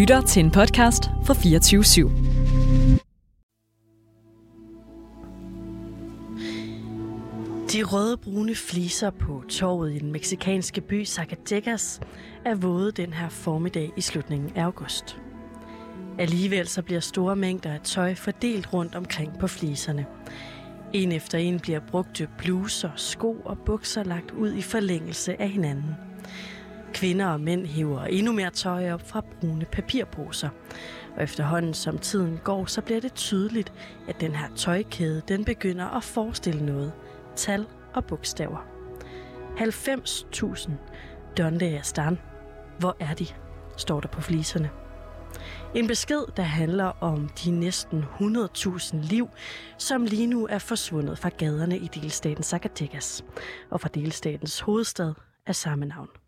lytter til en podcast fra 24 /7. De røde-brune fliser på torvet i den meksikanske by Zacatecas er våde den her formiddag i slutningen af august. Alligevel så bliver store mængder af tøj fordelt rundt omkring på fliserne. En efter en bliver brugte bluser, sko og bukser lagt ud i forlængelse af hinanden. Kvinder og mænd hiver endnu mere tøj op fra brune papirposer. Og efterhånden som tiden går, så bliver det tydeligt, at den her tøjkæde den begynder at forestille noget. Tal og bogstaver. 90.000 Donde Astan. Hvor er de? står der på fliserne. En besked, der handler om de næsten 100.000 liv, som lige nu er forsvundet fra gaderne i delstaten Zacatecas og fra delstatens hovedstad af samme navn.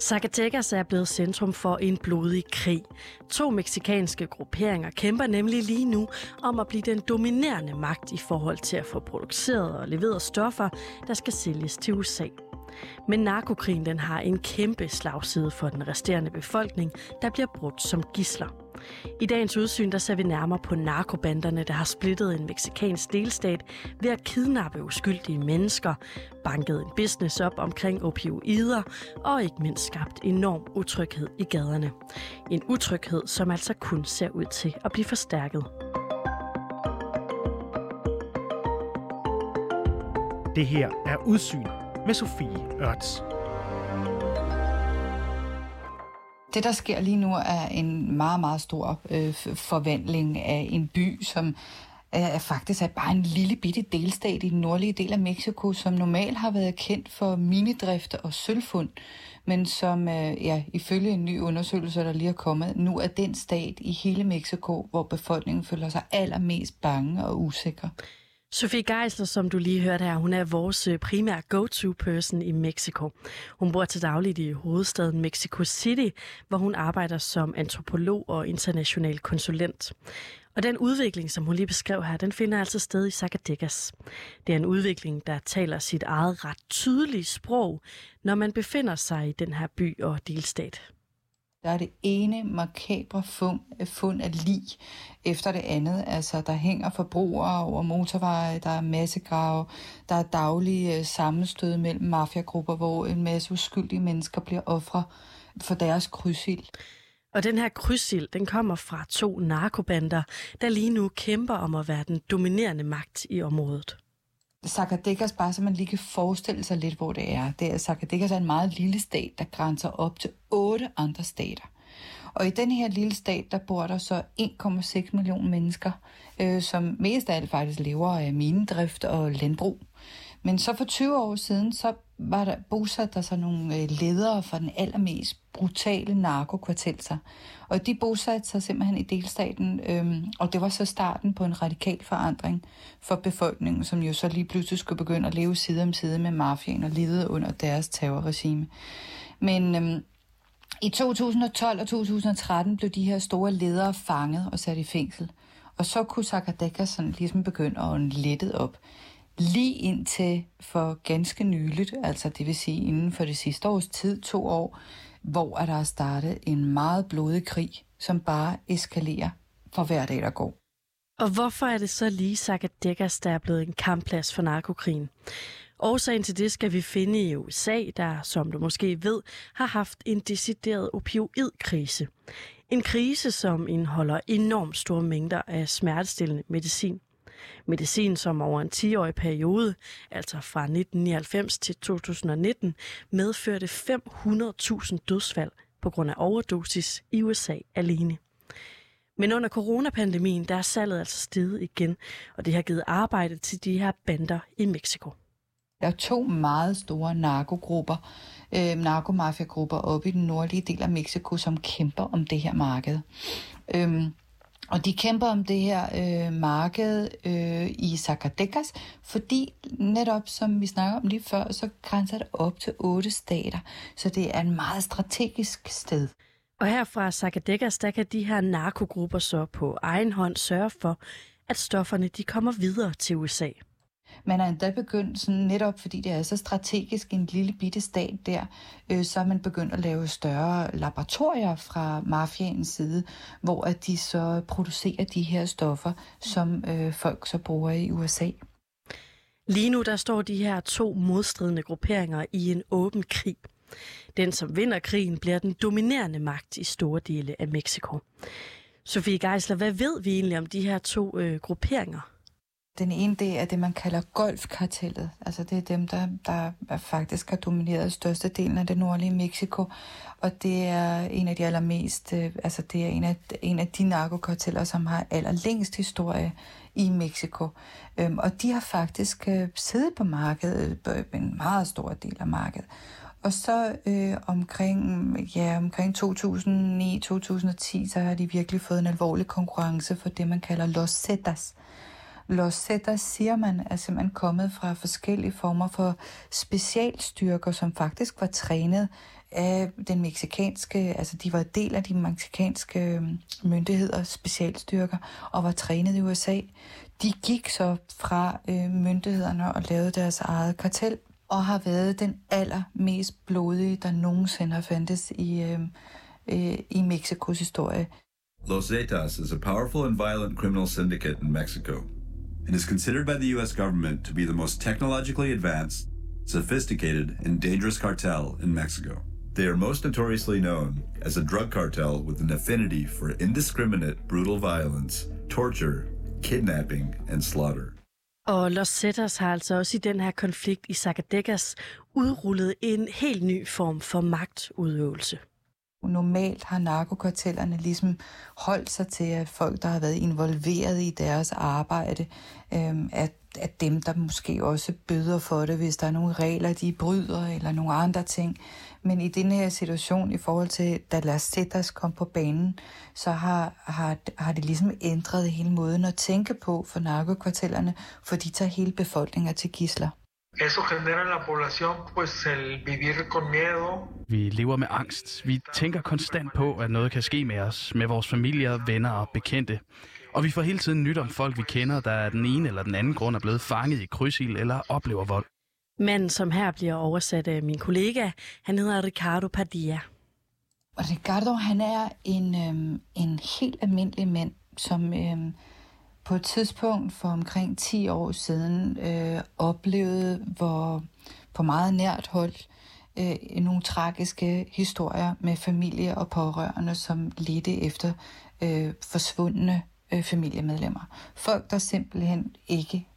Zacatecas er blevet centrum for en blodig krig. To meksikanske grupperinger kæmper nemlig lige nu om at blive den dominerende magt i forhold til at få produceret og leveret stoffer, der skal sælges til USA. Men narkokrigen den har en kæmpe slagside for den resterende befolkning, der bliver brugt som gisler. I dagens udsyn der ser vi nærmere på narkobanderne, der har splittet en meksikansk delstat ved at kidnappe uskyldige mennesker, banket en business op omkring opioider og ikke mindst skabt enorm utryghed i gaderne. En utryghed, som altså kun ser ud til at blive forstærket. Det her er Udsyn med Sofie Ørts. Det, der sker lige nu, er en meget, meget stor øh, forvandling af en by, som er faktisk er bare en lille bitte delstat i den nordlige del af Mexico, som normalt har været kendt for minedrift og sølvfund, men som øh, ja, ifølge en ny undersøgelse, der lige er kommet, nu er den stat i hele Mexico, hvor befolkningen føler sig allermest bange og usikre. Sofie Geisler, som du lige hørte her, hun er vores øh, primære go-to-person i Mexico. Hun bor til dagligt i hovedstaden Mexico City, hvor hun arbejder som antropolog og international konsulent. Og den udvikling, som hun lige beskrev her, den finder altså sted i Zacatecas. Det er en udvikling, der taler sit eget ret tydelige sprog, når man befinder sig i den her by og delstat. Der er det ene makabre fund, fund af lig efter det andet. Altså, der hænger forbrugere over motorveje, der er massegrave, der er daglige øh, sammenstød mellem mafiagrupper, hvor en masse uskyldige mennesker bliver ofre for deres krydsild. Og den her krydsild, den kommer fra to narkobander, der lige nu kæmper om at være den dominerende magt i området. Zacatecas, bare så man lige kan forestille sig lidt, hvor det er. Det er Zacatecas er en meget lille stat, der grænser op til otte andre stater. Og i den her lille stat, der bor der så 1,6 millioner mennesker, øh, som mest af alt faktisk lever af minedrift og landbrug. Men så for 20 år siden, så var der bosat der så nogle øh, ledere fra den allermest brutale narkokvartelser. Og de bosatte sig simpelthen i delstaten, øhm, og det var så starten på en radikal forandring for befolkningen, som jo så lige pludselig skulle begynde at leve side om side med mafiaen og levede under deres terrorregime. Men øhm, i 2012 og 2013 blev de her store ledere fanget og sat i fængsel. Og så kunne Zacatecas sådan ligesom begynde at lette op. Lige indtil for ganske nyligt, altså det vil sige inden for det sidste års tid, to år, hvor er der er startet en meget blodig krig, som bare eskalerer for hver dag, der går. Og hvorfor er det så lige Zacatecas, der er blevet en kampplads for narkokrigen? Årsagen til det skal vi finde i USA, der, som du måske ved, har haft en decideret opioidkrise. En krise, som indeholder enormt store mængder af smertestillende medicin. Medicin, som over en 10-årig periode, altså fra 1999 til 2019, medførte 500.000 dødsfald på grund af overdosis i USA alene. Men under coronapandemien, der er salget altså steget igen, og det har givet arbejde til de her bander i Mexico. Der er to meget store narkogrupper, øh, narkomafiagrupper oppe i den nordlige del af Mexico, som kæmper om det her marked. Øhm, og de kæmper om det her øh, marked øh, i Zacatecas, fordi netop som vi snakker om lige før, så grænser det op til otte stater. Så det er en meget strategisk sted. Og her fra Zacatecas, der kan de her narkogrupper så på egen hånd sørge for, at stofferne de kommer videre til USA. Man er endda begyndt, sådan netop fordi det er så strategisk en lille bitte stat der, øh, så er man begyndt at lave større laboratorier fra mafiaens side, hvor at de så producerer de her stoffer, som øh, folk så bruger i USA. Lige nu der står de her to modstridende grupperinger i en åben krig. Den, som vinder krigen, bliver den dominerende magt i store dele af Mexico. Sofie Geisler, hvad ved vi egentlig om de her to øh, grupperinger? Den ene det er det, man kalder golfkartellet. Altså det er dem, der, der faktisk har domineret størstedelen af det nordlige Mexico. Og det er en af de allermest, øh, altså det er en af, en af de narkokarteller, som har allerlængst historie i Mexico. Øhm, og de har faktisk øh, siddet på markedet, på en meget stor del af markedet. Og så øh, omkring, ja, omkring 2009-2010, så har de virkelig fået en alvorlig konkurrence for det, man kalder Los Zetas. Los Zetas, siger man, er simpelthen kommet fra forskellige former for specialstyrker, som faktisk var trænet af den meksikanske, altså de var del af de meksikanske øhm, myndigheder, myndigheders specialstyrker og var trænet i USA. De gik så fra øh, myndighederne og lavede deres eget kartel og har været den allermest blodige, der nogensinde har fandtes i, øh, øh, i Mexikos historie. Los Zetas is a powerful and violent criminal syndicate in Mexico and is considered by the U.S. government to be the most technologically advanced, sophisticated, and dangerous cartel in Mexico. They are most notoriously known as a drug cartel with an affinity for indiscriminate, brutal violence, torture, kidnapping, and slaughter. Og Los Zetas har altså også i den her konflikt i Zacatecas udrullet en helt ny form for magtudøvelse. Normalt har narkokartellerne ligesom holdt sig til, at folk, der har været involveret i deres arbejde, øhm, at, at dem, der måske også bøder for det, hvis der er nogle regler, de bryder, eller nogle andre ting. Men i den her situation, i forhold til, da Las Zetas kom på banen, så har, har, har det ligesom ændret hele måden at tænke på for narkokvartellerne, for de tager hele befolkninger til gisler. Eso genera en la población pues el vivir con miedo. Vi lever med angst. Vi tænker konstant på, at noget kan ske med os, med vores familier, venner og bekendte. Og vi får hele tiden nyt om folk, vi kender, der af den ene eller den anden grund er blevet fanget i krydsild eller oplever vold. Manden, som her bliver oversat af min kollega, han hedder Ricardo Padilla. Ricardo, han er en, øhm, en helt almindelig mand, som øhm, på et tidspunkt for omkring 10 år siden øh, oplevede, hvor på meget nært hold, øh, nogle tragiske historier med familie og pårørende, som ledte efter øh, forsvundne øh, familiemedlemmer. Folk, der simpelthen ikke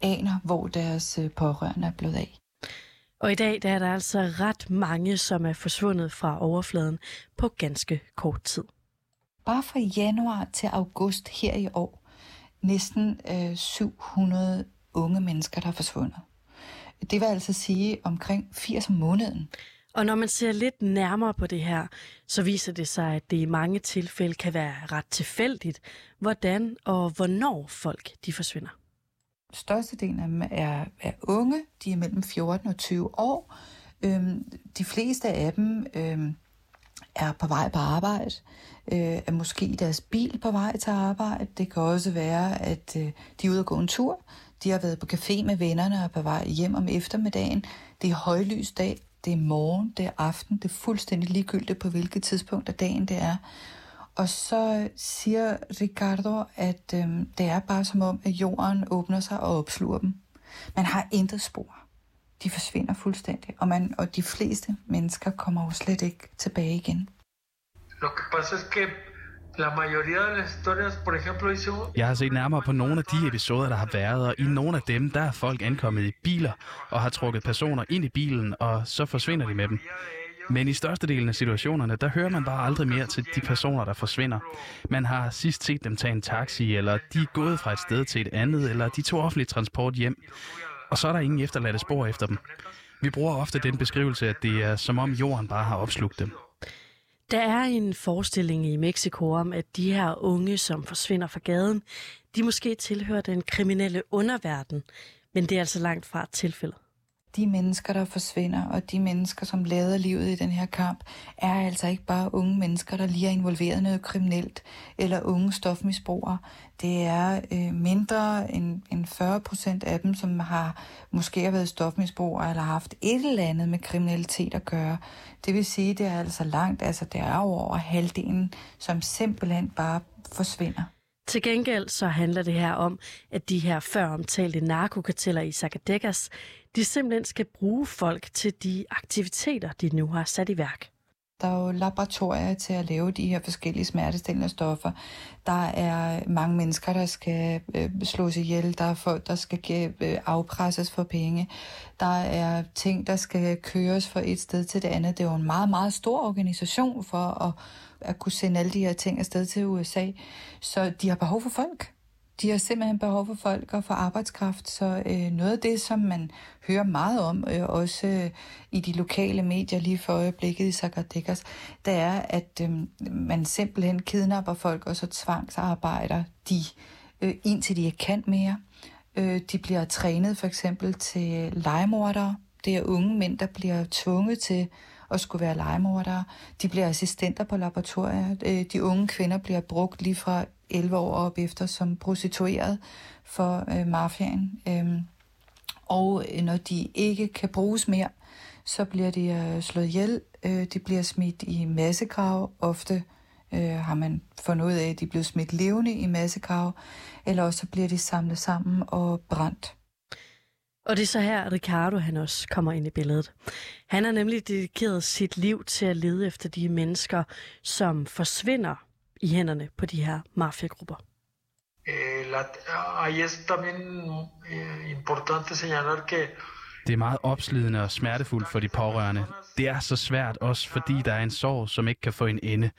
aner, hvor deres øh, pårørende er blevet af. Og i dag der er der altså ret mange, som er forsvundet fra overfladen på ganske kort tid. Bare fra januar til august her i år, næsten øh, 700 unge mennesker, der er forsvundet. Det vil altså sige omkring 80 om måneden. Og når man ser lidt nærmere på det her, så viser det sig, at det i mange tilfælde kan være ret tilfældigt, hvordan og hvornår folk de forsvinder. Størstedelen af dem er, er unge, de er mellem 14 og 20 år. Øhm, de fleste af dem øhm, er på vej på arbejde, øh, er måske i deres bil på vej til arbejde. Det kan også være, at øh, de er ude at gå en tur. De har været på café med vennerne og er på vej hjem om eftermiddagen. Det er højlys dag, det er morgen, det er aften, det er fuldstændig ligegyldigt på hvilket tidspunkt af dagen det er. Og så siger Ricardo, at øh, det er bare som om, at jorden åbner sig og opsluger dem. Man har intet spor. De forsvinder fuldstændig, og, man, og de fleste mennesker kommer jo slet ikke tilbage igen. Lo que pasa es que la mayoría de las historias, por ejemplo, hice. Jeg har set nærmere på nogle af de episoder, der har været, og i nogle af dem, der er folk ankommet i biler og har trukket personer ind i bilen, og så forsvinder de med dem. Men i størstedelen af situationerne, der hører man bare aldrig mere til de personer, der forsvinder. Man har sidst set dem tage en taxi, eller de er gået fra et sted til et andet, eller de tog offentlig transport hjem. Og så er der ingen efterladte spor efter dem. Vi bruger ofte den beskrivelse, at det er som om jorden bare har opslugt dem. Der er en forestilling i Mexico om, at de her unge, som forsvinder fra gaden, de måske tilhører den kriminelle underverden, men det er altså langt fra tilfældet de mennesker, der forsvinder, og de mennesker, som lader livet i den her kamp, er altså ikke bare unge mennesker, der lige er involveret i noget kriminelt, eller unge stofmisbrugere. Det er øh, mindre end, end 40 procent af dem, som har måske har været stofmisbrugere, eller har haft et eller andet med kriminalitet at gøre. Det vil sige, det er altså langt, altså det er over halvdelen, som simpelthen bare forsvinder. Til gengæld så handler det her om, at de her før omtalte narkokarteller i Zacatecas, de simpelthen skal bruge folk til de aktiviteter, de nu har sat i værk. Der er jo laboratorier til at lave de her forskellige smertestillende stoffer. Der er mange mennesker, der skal øh, slås ihjel. Der er folk, der skal øh, afpresses for penge. Der er ting, der skal køres fra et sted til det andet. Det er jo en meget, meget stor organisation for at, at kunne sende alle de her ting afsted til USA. Så de har behov for folk de har simpelthen behov for folk og for arbejdskraft, så øh, noget af det, som man hører meget om, øh, også øh, i de lokale medier lige for øjeblikket i Zacatecas, det er, at øh, man simpelthen kidnapper folk og så tvangsarbejder de, øh, indtil de ikke kan mere. Øh, de bliver trænet for eksempel til legemordere. Det er unge mænd, der bliver tvunget til at skulle være legemordere. De bliver assistenter på laboratorier. Øh, de unge kvinder bliver brugt lige fra 11 år op efter som prostitueret for øh, mafiaen. Øhm, og øh, når de ikke kan bruges mere, så bliver de øh, slået ihjel. Øh, de bliver smidt i massegrav. Ofte øh, har man fundet ud af, at de bliver smidt levende i massegrav, eller også bliver de samlet sammen og brændt. Og det er så her, at Ricardo han også kommer ind i billedet. Han har nemlig dedikeret sit liv til at lede efter de mennesker, som forsvinder i hænderne på de her mafiagrupper. Eh, eh, importante señalar que det er meget opslidende og smertefuldt for de pårørende. Det er så svært også, fordi der er en sorg, som ikke kan få en ende.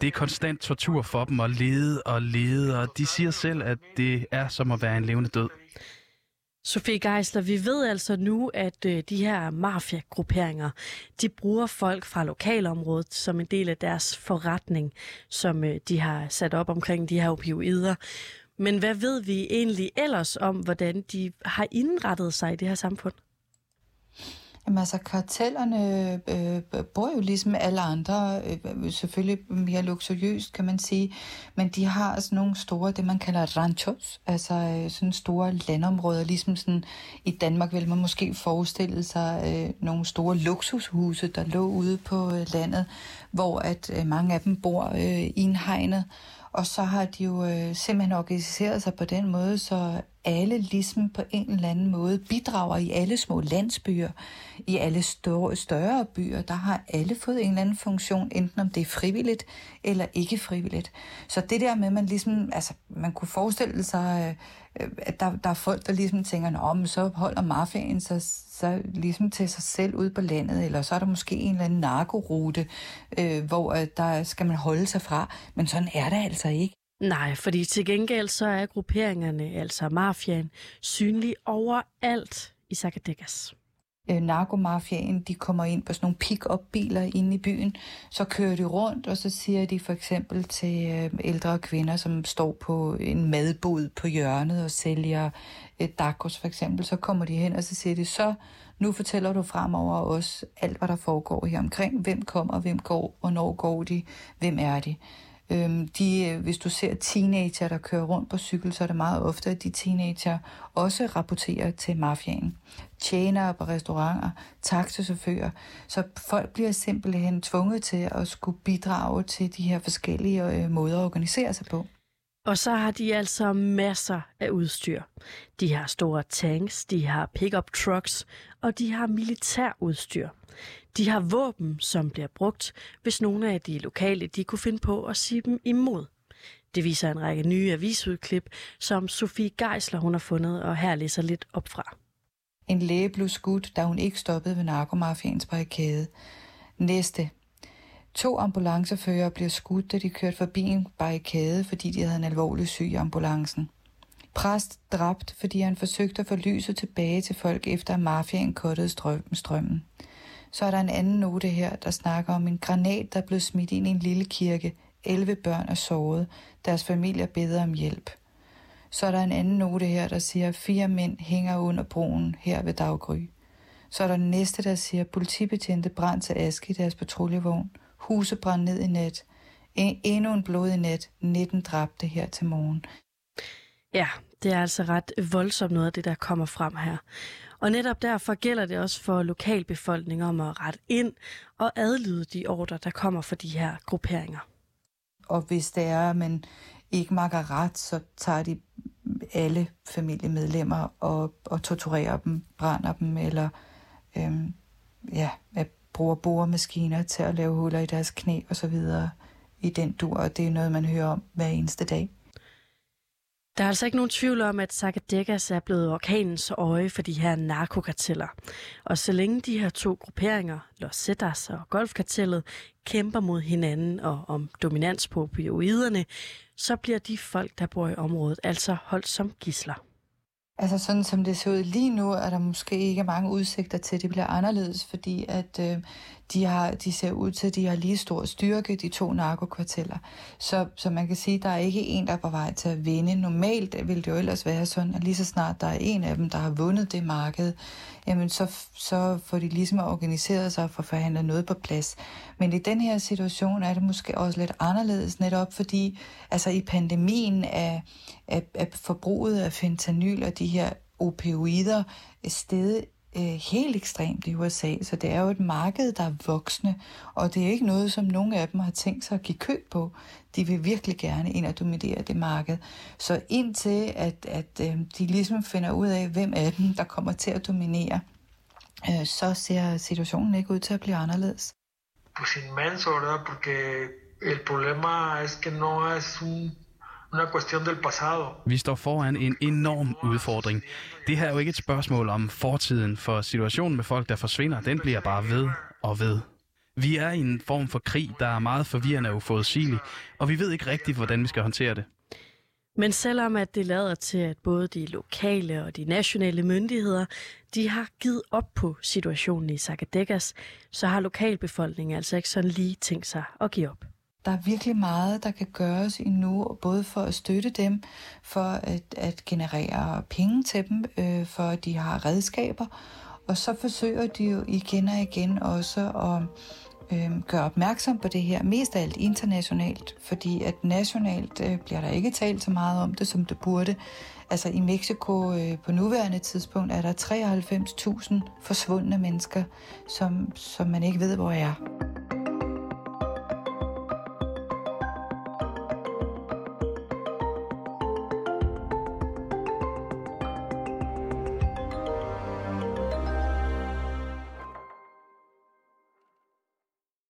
Det er konstant tortur for dem at lede og lede, og de siger selv, at det er som at være en levende død. Sofie Geisler, vi ved altså nu, at øh, de her mafiagrupperinger, de bruger folk fra lokalområdet som en del af deres forretning, som øh, de har sat op omkring de her opioider. Men hvad ved vi egentlig ellers om, hvordan de har indrettet sig i det her samfund? Jamen altså, kartellerne øh, bor jo ligesom alle andre, øh, selvfølgelig mere luksuriøst, kan man sige, men de har sådan nogle store, det man kalder ranchos, altså øh, sådan store landområder, ligesom sådan i Danmark vil man måske forestille sig øh, nogle store luksushuse, der lå ude på øh, landet, hvor at øh, mange af dem bor øh, indhegnet, og så har de jo øh, simpelthen organiseret sig på den måde, så alle ligesom på en eller anden måde bidrager i alle små landsbyer, i alle større, større byer, der har alle fået en eller anden funktion, enten om det er frivilligt eller ikke frivilligt. Så det der med, at man ligesom, altså man kunne forestille sig, øh, at der, der er folk, der ligesom tænker, Nå, men så holder mafiaen sig så ligesom til sig selv ude på landet, eller så er der måske en eller anden narkorute, øh, hvor øh, der skal man holde sig fra, men sådan er det altså ikke. Nej, fordi til gengæld så er grupperingerne, altså mafiaen, synlige overalt i Zacatecas. Øh, narkomafiaen, de kommer ind på sådan nogle pick-up-biler inde i byen, så kører de rundt, og så siger de for eksempel til øh, ældre kvinder, som står på en madbod på hjørnet og sælger øh, dakos for eksempel, så kommer de hen, og så siger de, så nu fortæller du fremover os alt, hvad der foregår her omkring, hvem kommer, hvem går, hvornår går de, hvem er de. Øhm, de, øh, hvis du ser teenager, der kører rundt på cykel, så er det meget ofte, at de teenager også rapporterer til mafiaen. Tjenere på restauranter, taxichauffører. Så folk bliver simpelthen tvunget til at skulle bidrage til de her forskellige øh, måder at organisere sig på. Og så har de altså masser af udstyr. De har store tanks, de har pickup trucks, og de har militærudstyr. De har våben, som bliver brugt, hvis nogle af de lokale de kunne finde på at sige dem imod. Det viser en række nye avisudklip, som Sofie Geisler hun har fundet, og her læser lidt op fra. En læge blev skudt, da hun ikke stoppede ved narkomafiens barrikade. Næste. To ambulancefører blev skudt, da de kørte forbi en barrikade, fordi de havde en alvorlig syg i ambulancen. Præst dræbt, fordi han forsøgte at få lyset tilbage til folk, efter at mafiaen kottede strømmen. Så er der en anden note her, der snakker om en granat, der blev smidt ind i en lille kirke. 11 børn er såret. Deres familier beder om hjælp. Så er der en anden note her, der siger, at fire mænd hænger under broen her ved daggry. Så er der næste, der siger, politibetjente brændt til aske i deres patruljevogn. Huse brændt ned i net. Endnu en blodig net. 19 dræbte her til morgen. Ja, det er altså ret voldsomt noget af det, der kommer frem her. Og netop derfor gælder det også for lokalbefolkningen om at rette ind og adlyde de ordre, der kommer fra de her grupperinger. Og hvis det er, at man ikke makker ret, så tager de alle familiemedlemmer og, og torturerer dem, brænder dem, eller øhm, ja, bruger boremaskiner til at lave huller i deres knæ og så videre i den dur, og det er noget, man hører om hver eneste dag. Der er altså ikke nogen tvivl om, at Zacatecas er blevet orkanens øje for de her narkokarteller. Og så længe de her to grupperinger, Los Zetas og Golfkartellet, kæmper mod hinanden og om dominans på opioiderne, så bliver de folk, der bor i området, altså holdt som gisler. Altså sådan som det ser ud lige nu, er der måske ikke mange udsigter til, at det bliver anderledes, fordi at øh, de, har, de ser ud til, at de har lige stor styrke, de to narkokvarteller. Så, så man kan sige, at der er ikke en, der er på vej til at vinde. Normalt vil det jo ellers være sådan, at lige så snart der er en af dem, der har vundet det marked, jamen så, så får de ligesom organiseret sig for at forhandle noget på plads. Men i den her situation er det måske også lidt anderledes, netop fordi altså i pandemien er, er, er forbruget af fentanyl og de her opioider stedet øh, helt ekstremt i USA, så det er jo et marked, der er voksende, og det er ikke noget, som nogle af dem har tænkt sig at give køb på. De vil virkelig gerne ind og dominere det marked. Så indtil at, at øh, de ligesom finder ud af, hvem af dem, der kommer til at dominere, øh, så ser situationen ikke ud til at blive anderledes. Pues inmenso, ¿verdad? Porque el problema es que no es un una cuestión del pasado. Vi står foran en enorm udfordring. Det her er jo ikke et spørgsmål om fortiden, for situationen med folk, der forsvinder, den bliver bare ved og ved. Vi er i en form for krig, der er meget forvirrende og uforudsigelig, og vi ved ikke rigtigt, hvordan vi skal håndtere det. Men selvom at det lader til, at både de lokale og de nationale myndigheder, de har givet op på situationen i Zacatecas, så har lokalbefolkningen altså ikke sådan lige tænkt sig at give op. Der er virkelig meget, der kan gøres endnu, både for at støtte dem, for at, at generere penge til dem, øh, for at de har redskaber, og så forsøger de jo igen og igen også at øh, gøre opmærksom på det her, mest af alt internationalt, fordi at nationalt øh, bliver der ikke talt så meget om det, som det burde. Altså i Mexico øh, på nuværende tidspunkt er der 93.000 forsvundne mennesker, som, som man ikke ved, hvor er.